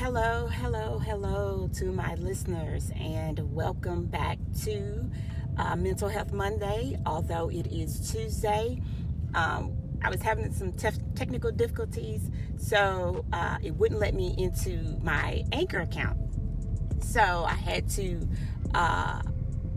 Hello, hello, hello to my listeners, and welcome back to uh, Mental Health Monday. Although it is Tuesday, um, I was having some tef- technical difficulties, so uh, it wouldn't let me into my Anchor account. So I had to uh,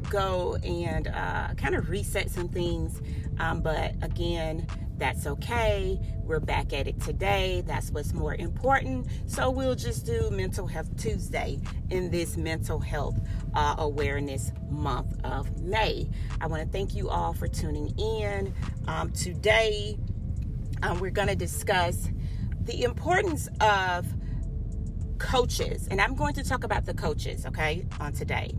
go and uh, kind of reset some things. Um, but again, that's okay. We're back at it today. That's what's more important. So we'll just do Mental Health Tuesday in this Mental Health uh, Awareness Month of May. I want to thank you all for tuning in. Um, today, um, we're going to discuss the importance of coaches, and I'm going to talk about the coaches, okay, on today.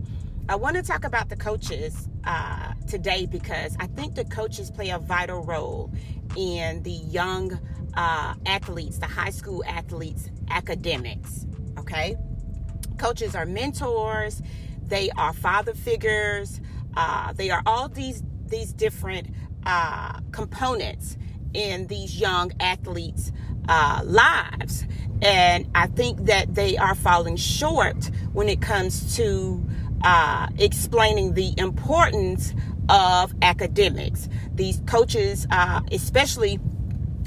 I want to talk about the coaches uh, today because I think the coaches play a vital role in the young uh, athletes, the high school athletes' academics. Okay, coaches are mentors, they are father figures, uh, they are all these these different uh, components in these young athletes' uh, lives, and I think that they are falling short when it comes to uh, explaining the importance of academics. These coaches, uh, especially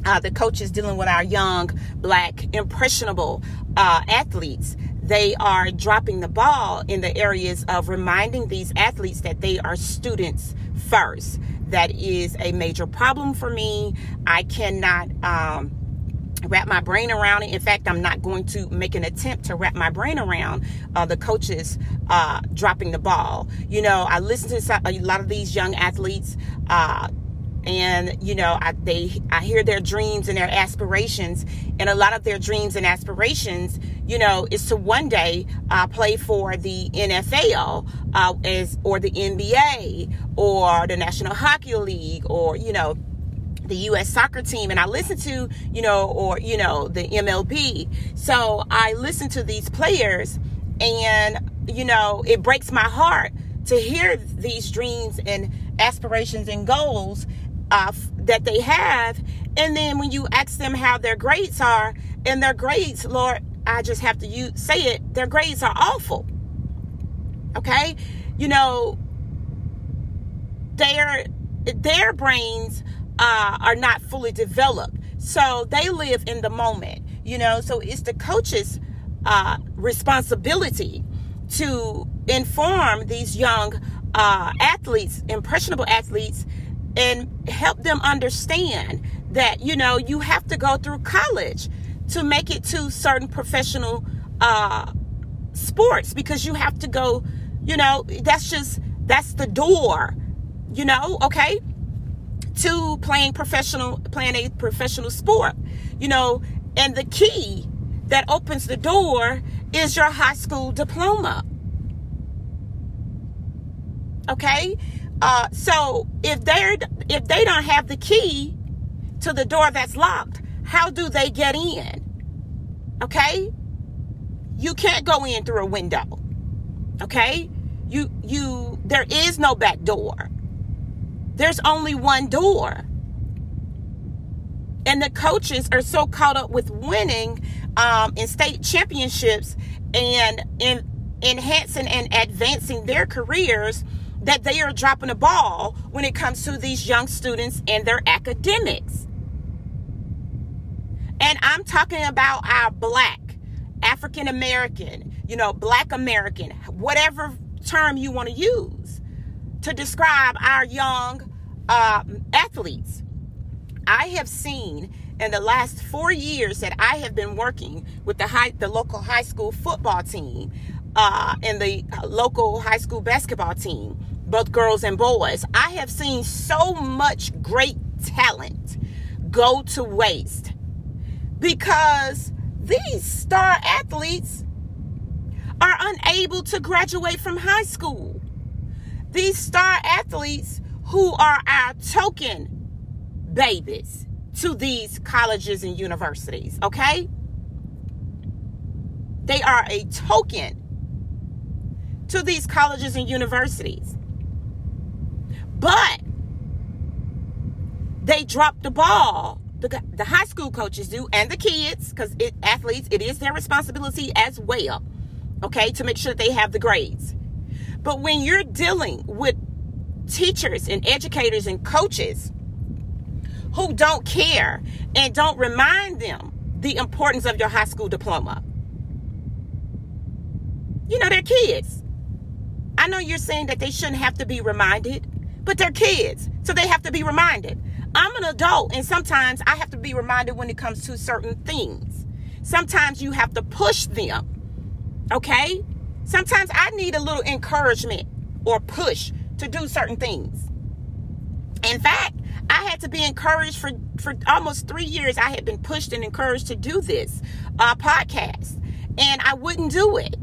uh, the coaches dealing with our young, black, impressionable uh, athletes, they are dropping the ball in the areas of reminding these athletes that they are students first. That is a major problem for me. I cannot. Um, wrap my brain around it. In fact, I'm not going to make an attempt to wrap my brain around uh, the coaches uh, dropping the ball. You know, I listen to a lot of these young athletes. Uh, and you know I, they i hear their dreams and their aspirations and a lot of their dreams and aspirations you know is to one day uh, play for the nfl uh, as or the nba or the national hockey league or you know the US soccer team and I listen to, you know, or, you know, the MLB. So I listen to these players and, you know, it breaks my heart to hear these dreams and aspirations and goals uh, that they have. And then when you ask them how their grades are, and their grades, Lord, I just have to use, say it, their grades are awful. Okay? You know, their their brains uh, are not fully developed. So they live in the moment, you know. So it's the coach's uh, responsibility to inform these young uh, athletes, impressionable athletes, and help them understand that, you know, you have to go through college to make it to certain professional uh, sports because you have to go, you know, that's just, that's the door, you know, okay? To playing professional playing a professional sport you know? And the key that opens the door is your high school diploma. Okay? Uh, so if they're if they don't have the key to the door that's locked how do they get in? Okay? You can't go in through a window. Okay? You you there is no back door there's only one door. And the coaches are so caught up with winning um, in state championships and in enhancing and advancing their careers that they are dropping the ball when it comes to these young students and their academics. And I'm talking about our black, African American, you know, black American, whatever term you want to use to describe our young uh, athletes. I have seen in the last four years that I have been working with the high, the local high school football team uh, and the local high school basketball team, both girls and boys. I have seen so much great talent go to waste because these star athletes are unable to graduate from high school. These star athletes who are our token babies to these colleges and universities, okay? They are a token to these colleges and universities. But they dropped the ball the, the high school coaches do and the kids because athletes it is their responsibility as well okay to make sure they have the grades but when you're dealing with teachers and educators and coaches who don't care and don't remind them the importance of your high school diploma you know they're kids i know you're saying that they shouldn't have to be reminded but they're kids so they have to be reminded I'm an adult, and sometimes I have to be reminded when it comes to certain things. Sometimes you have to push them. Okay? Sometimes I need a little encouragement or push to do certain things. In fact, I had to be encouraged for, for almost three years. I had been pushed and encouraged to do this uh, podcast, and I wouldn't do it.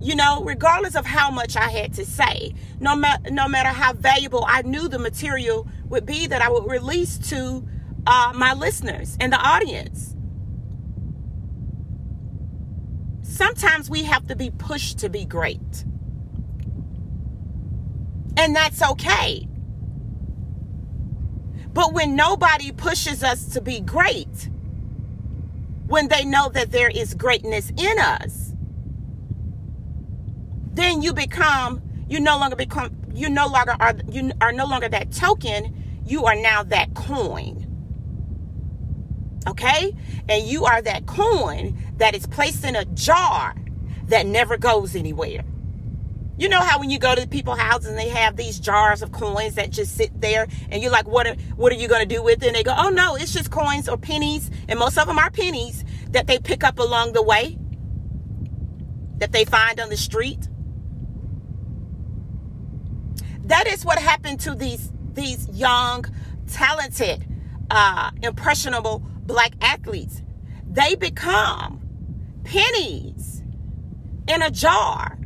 You know, regardless of how much I had to say, no, ma- no matter how valuable I knew the material would be that I would release to uh, my listeners and the audience. Sometimes we have to be pushed to be great. And that's okay. But when nobody pushes us to be great, when they know that there is greatness in us, then you become, you no longer become, you no longer are, you are no longer that token you are now that coin. Okay? And you are that coin that is placed in a jar that never goes anywhere. You know how when you go to people's houses and they have these jars of coins that just sit there and you're like, what are, what are you going to do with it? And they go, oh no, it's just coins or pennies. And most of them are pennies that they pick up along the way that they find on the street. That is what happened to these these young, talented, uh, impressionable black athletes. They become pennies in a jar.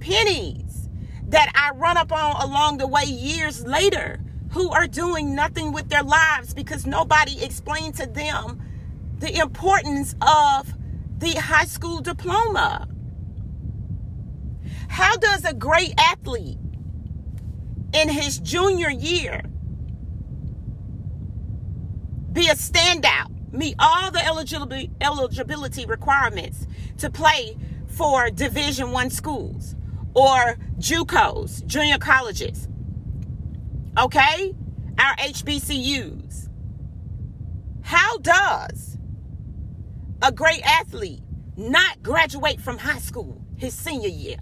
Pennies that I run up on along the way years later who are doing nothing with their lives because nobody explained to them the importance of the high school diploma. How does a great athlete in his junior year be a standout, meet all the eligibility requirements to play for Division One schools or JUCOs, junior colleges. Okay, our HBCUs. How does a great athlete not graduate from high school his senior year?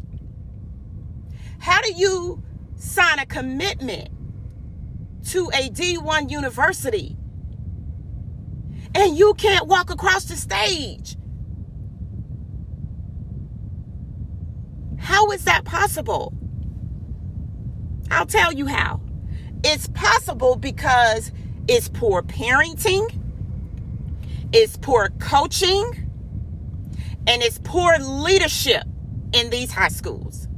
How do you sign a commitment to a D1 university and you can't walk across the stage. How is that possible? I'll tell you how. It's possible because it's poor parenting, it's poor coaching, and it's poor leadership in these high schools.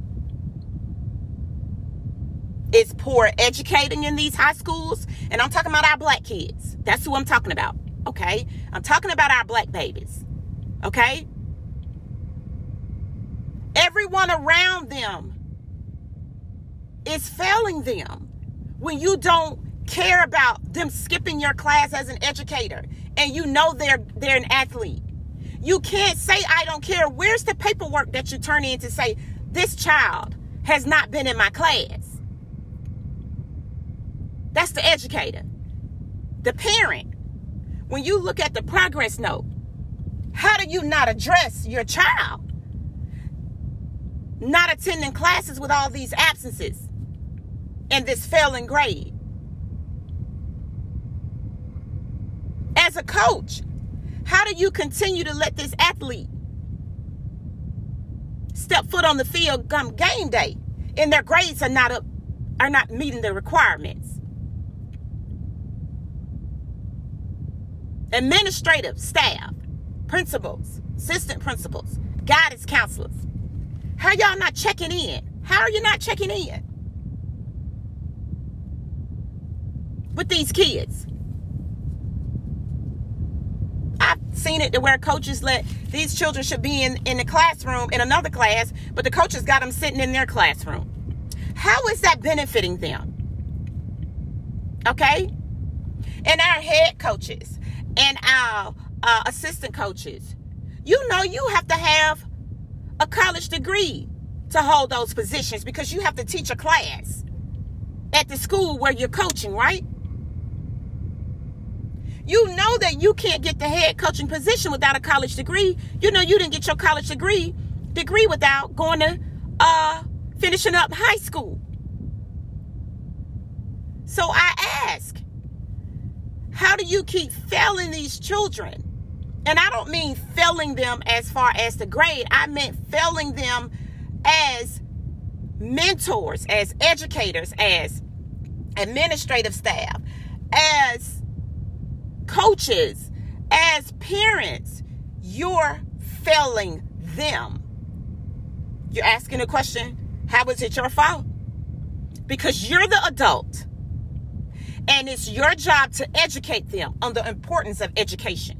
It's poor educating in these high schools. And I'm talking about our black kids. That's who I'm talking about. Okay? I'm talking about our black babies. Okay? Everyone around them is failing them when you don't care about them skipping your class as an educator and you know they're they're an athlete. You can't say I don't care. Where's the paperwork that you turn in to say this child has not been in my class? That's the educator. The parent, when you look at the progress note, how do you not address your child? Not attending classes with all these absences and this failing grade. As a coach, how do you continue to let this athlete step foot on the field come game day and their grades are not up are not meeting the requirements? Administrative staff, principals, assistant principals, guidance counselors. How y'all not checking in? How are you not checking in with these kids? I've seen it to where coaches let these children should be in, in the classroom in another class, but the coaches got them sitting in their classroom. How is that benefiting them? Okay? and our head coaches and our uh, assistant coaches. You know, you have to have a college degree to hold those positions because you have to teach a class at the school where you're coaching, right? You know that you can't get the head coaching position without a college degree. You know you didn't get your college degree degree without going to uh finishing up high school. So I ask, how do you keep failing these children? And I don't mean failing them as far as the grade. I meant failing them as mentors, as educators, as administrative staff, as coaches, as parents. You're failing them. You're asking a question how is it your fault? Because you're the adult. And it's your job to educate them on the importance of education.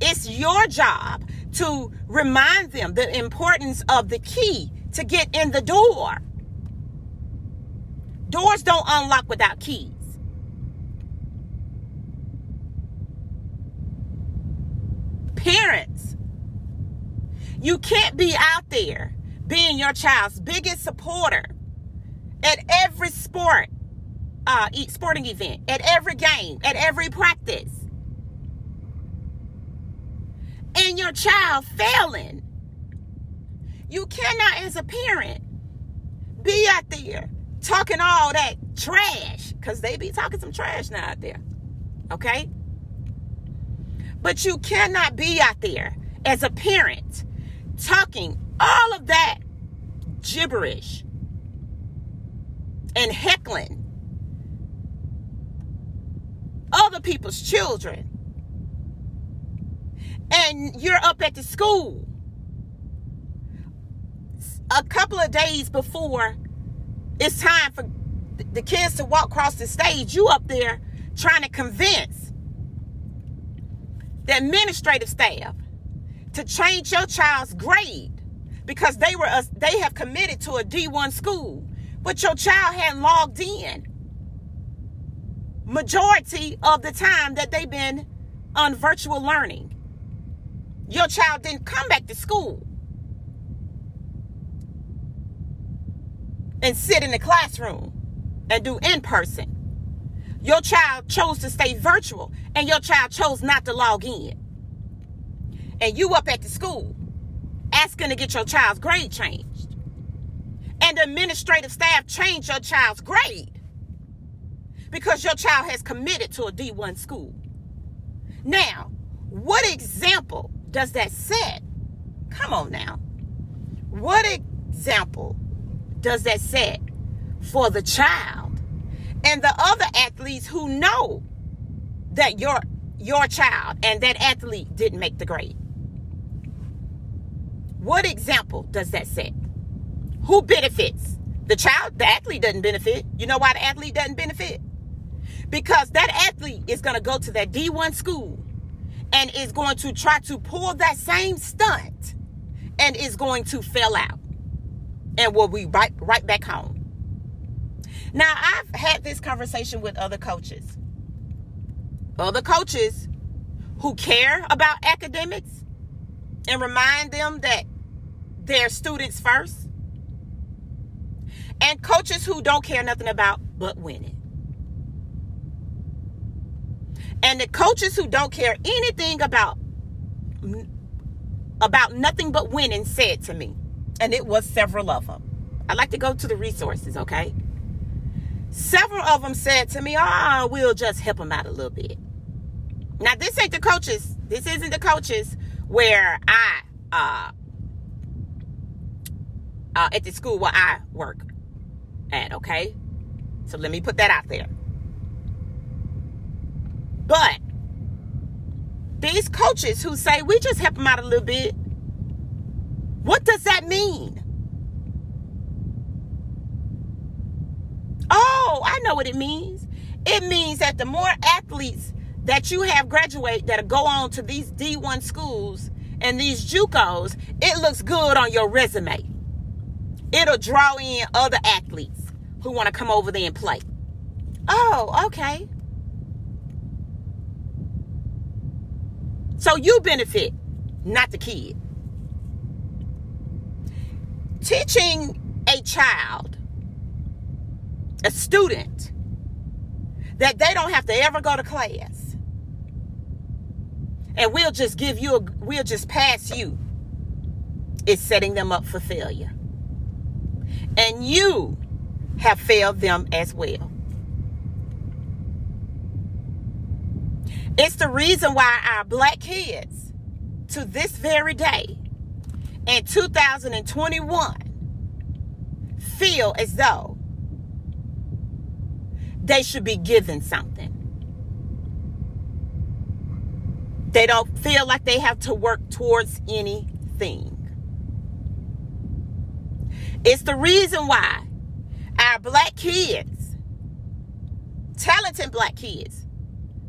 It's your job to remind them the importance of the key to get in the door. Doors don't unlock without keys. Parents, you can't be out there being your child's biggest supporter at every sport, uh, sporting event, at every game, at every practice, and your child failing. You cannot, as a parent, be out there talking all that trash because they be talking some trash now out there. Okay? But you cannot be out there as a parent talking all of that gibberish and heckling other people's children. And you're up at the school. A couple of days before it's time for the kids to walk across the stage, you up there trying to convince the administrative staff to change your child's grade because they were a, they have committed to a D1 school, but your child hadn't logged in majority of the time that they've been on virtual learning. Your child didn't come back to school and sit in the classroom and do in person. Your child chose to stay virtual and your child chose not to log in. And you up at the school asking to get your child's grade changed. And the administrative staff changed your child's grade because your child has committed to a D1 school. Now, what example does that set? Come on now. What example does that set for the child and the other athletes who know that your your child and that athlete didn't make the grade? What example does that set? Who benefits? The child, the athlete doesn't benefit. You know why the athlete doesn't benefit? Because that athlete is going to go to that D1 school and is going to try to pull that same stunt and is going to fail out and will be right, right back home. Now, I've had this conversation with other coaches. Other coaches who care about academics and remind them that their students first. And coaches who don't care nothing about but winning. And the coaches who don't care anything about about nothing but winning said to me, and it was several of them. I like to go to the resources, okay? Several of them said to me, "Ah, oh, we'll just help them out a little bit." Now, this ain't the coaches. This isn't the coaches where I uh, uh, at the school where I work at, okay? So let me put that out there. But these coaches who say we just help them out a little bit, what does that mean? Oh, I know what it means. It means that the more athletes that you have graduate that go on to these D1 schools and these JUCOs, it looks good on your resume. It'll draw in other athletes who want to come over there and play. Oh, okay. So you benefit, not the kid. Teaching a child, a student, that they don't have to ever go to class. And we'll just give you a, we'll just pass you. Is setting them up for failure. And you have failed them as well. It's the reason why our black kids, to this very day, in 2021, feel as though they should be given something. They don't feel like they have to work towards anything. It's the reason why our black kids, talented black kids,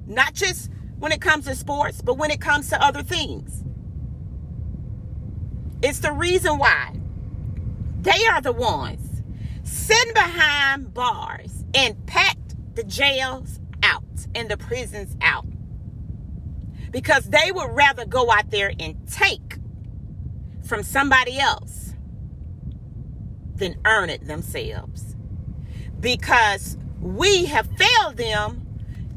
not just when it comes to sports, but when it comes to other things. It's the reason why they are the ones sitting behind bars and packed the jails out and the prisons out. Because they would rather go out there and take from somebody else than earn it themselves. Because we have failed them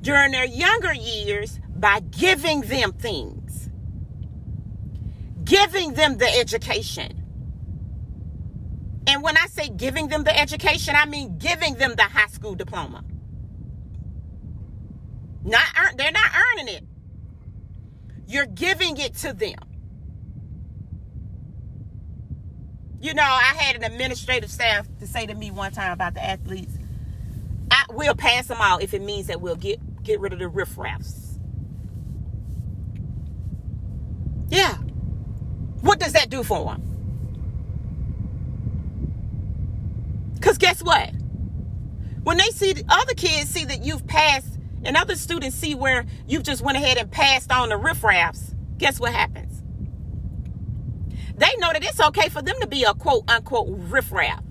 during their younger years by giving them things, giving them the education. And when I say giving them the education, I mean giving them the high school diploma. Not earn, they're not earning it. You're giving it to them. You know, I had an administrative staff to say to me one time about the athletes, I, we'll pass them out if it means that we'll get get rid of the riffraffs. Does that do for them? Because guess what? When they see the other kids see that you've passed, and other students see where you've just went ahead and passed on the riffraffs, guess what happens? They know that it's okay for them to be a quote unquote riffraff.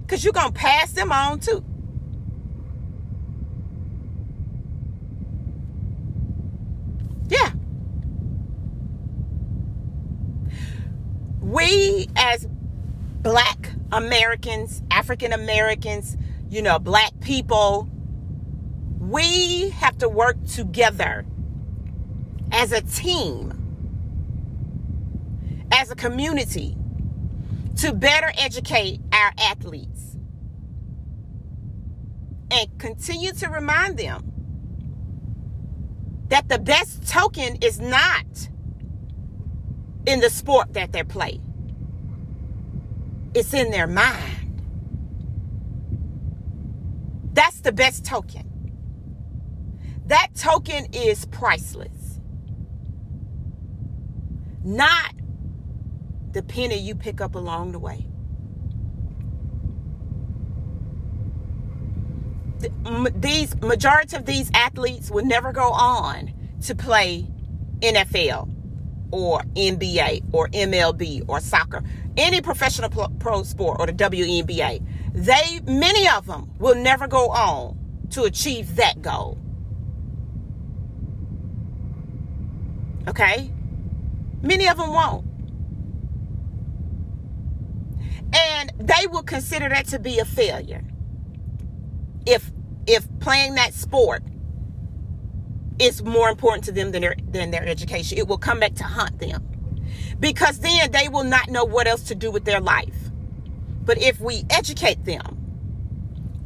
Because you're going to pass them on too. We as black Americans, African Americans, you know, black people, we have to work together as a team, as a community, to better educate our athletes and continue to remind them that the best token is not in the sport that they play. It's in their mind. That's the best token. That token is priceless. Not the penny you pick up along the way. These majority of these athletes will never go on to play NFL or NBA or MLB or soccer, any professional pro sport or the WNBA, they many of them will never go on to achieve that goal. Okay? Many of them won't. And they will consider that to be a failure. If if playing that sport is more important to them than their than their education. It will come back to haunt them. Because then they will not know what else to do with their life. But if we educate them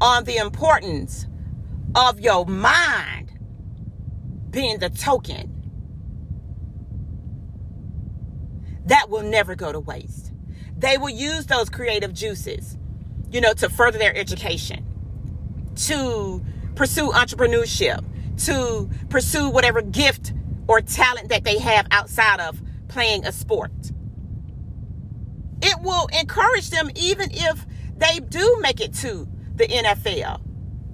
on the importance of your mind being the token, that will never go to waste. They will use those creative juices, you know, to further their education, to pursue entrepreneurship, to pursue whatever gift or talent that they have outside of playing a sport. It will encourage them even if they do make it to the NFL.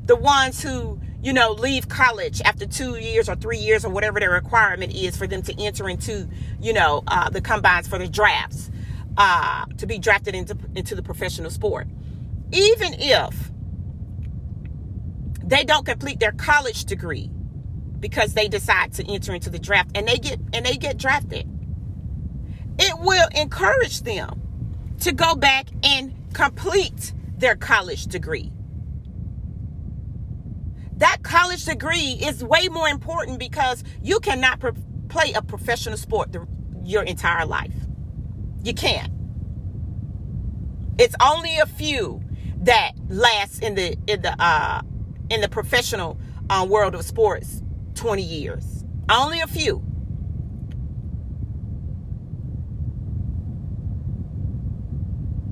The ones who, you know, leave college after two years or three years or whatever their requirement is for them to enter into, you know, uh, the combines for the drafts, uh, to be drafted into, into the professional sport. Even if they don't complete their college degree, because they decide to enter into the draft and they get and they get drafted. It will encourage them to go back and complete their college degree. That college degree is way more important because you cannot pro- play a professional sport the, your entire life. You can't. It's only a few that last in the in the uh, in the professional uh, world of sports 20 years. Only a few.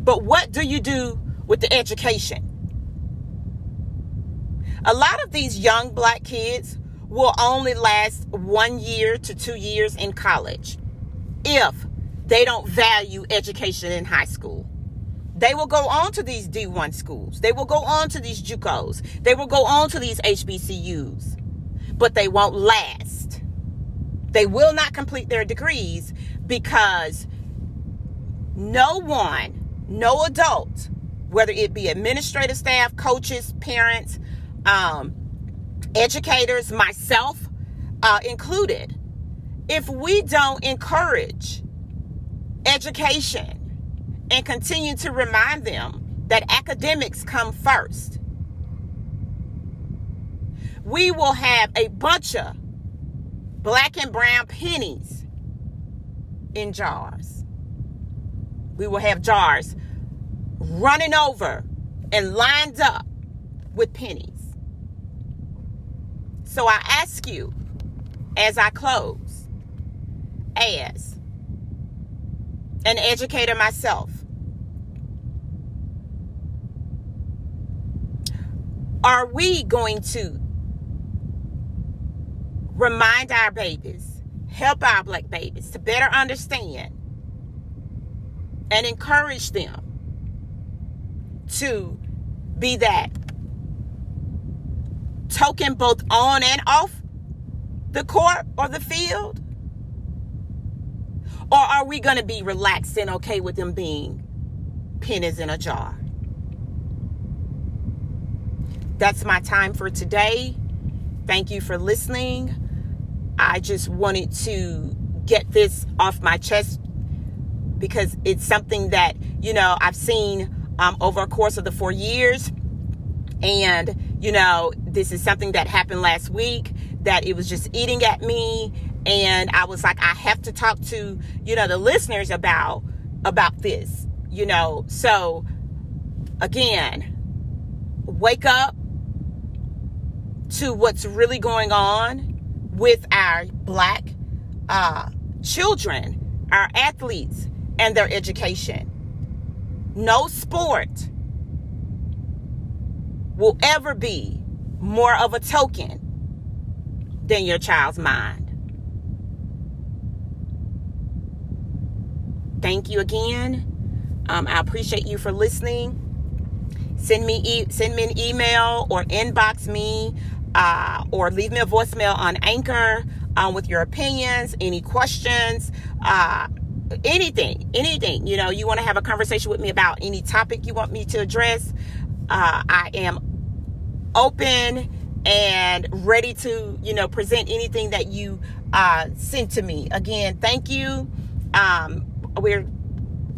But what do you do with the education? A lot of these young black kids will only last one year to two years in college if they don't value education in high school. They will go on to these D1 schools. They will go on to these JUCOs. They will go on to these HBCUs, but they won't last. They will not complete their degrees because no one no adult, whether it be administrative staff, coaches, parents, um, educators, myself uh, included, if we don't encourage education and continue to remind them that academics come first, we will have a bunch of black and brown pennies in jars we will have jars running over and lined up with pennies. So I ask you as I close, as an educator myself, are we going to remind our babies, help our black babies to better understand and encourage them to be that token both on and off the court or the field? Or are we going to be relaxed and okay with them being pennies in a jar? That's my time for today. Thank you for listening. I just wanted to get this off my chest because it's something that, you know, I've seen um, over a course of the four years. And, you know, this is something that happened last week that it was just eating at me. And I was like, I have to talk to, you know, the listeners about, about this, you know. So again, wake up to what's really going on with our black uh, children, our athletes, and their education. No sport will ever be more of a token than your child's mind. Thank you again. Um, I appreciate you for listening. Send me e- send me an email or inbox me uh, or leave me a voicemail on Anchor um, with your opinions, any questions. Uh, anything, anything, you know, you want to have a conversation with me about any topic you want me to address, uh, I am open and ready to, you know, present anything that you uh, send to me. Again, thank you. Um, we're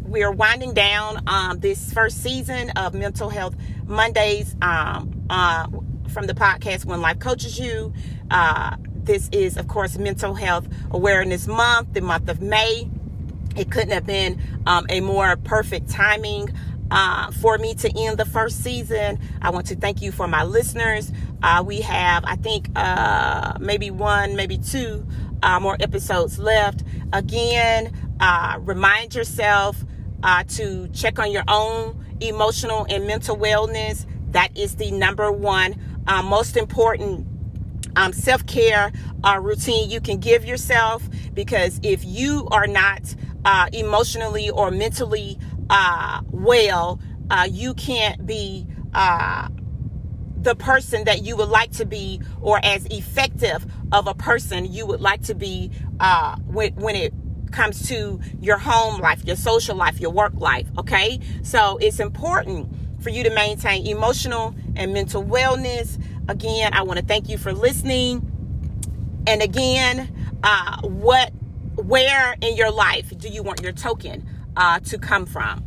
we're winding down um, this first season of Mental Health Mondays um, uh, from the podcast When Life Coaches You. Uh, this is, of course, Mental Health Awareness Month, the month of May. It couldn't have been um, a more perfect timing uh, for me to end the first season. I want to thank you for my listeners. Uh, we have, I think, uh, maybe one, maybe two uh, more episodes left. Again, uh, remind yourself uh, to check on your own emotional and mental wellness. That is the number one most important um, self care routine you can give yourself because if you are not uh, emotionally or mentally uh, well, uh, you can't be uh, the person that you would like to be or as effective of a person you would like to be uh, when, when it comes to your home life, your social life, your work life. Okay. So it's important for you to maintain emotional and mental wellness. Again, I want to thank you for listening. and again, uh, what, where in your life do you want your token uh, to come from?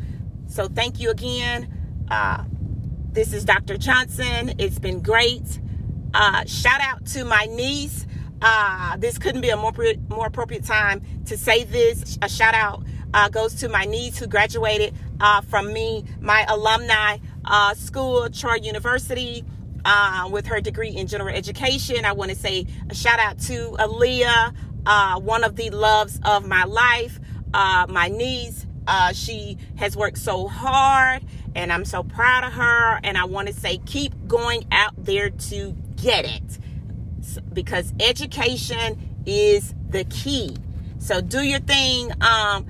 So thank you again. Uh, this is Dr. Johnson. It's been great. Uh, shout out to my niece. Uh, this couldn't be a more more appropriate time to say this. A shout out uh, goes to my niece who graduated uh, from me, my alumni uh, school, Troy University, uh, with her degree in general education. I want to say a shout out to Aaliyah, uh, one of the loves of my life, uh, my niece. she has worked so hard, and I'm so proud of her. And I want to say, keep going out there to get it because education is the key. So do your thing, um,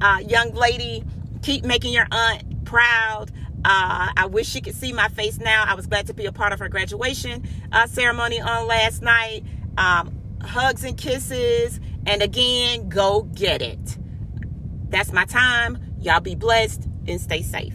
uh, young lady. Keep making your aunt proud. Uh, I wish she could see my face now. I was glad to be a part of her graduation uh, ceremony on last night. Um, hugs and kisses. And again, go get it. That's my time. Y'all be blessed and stay safe.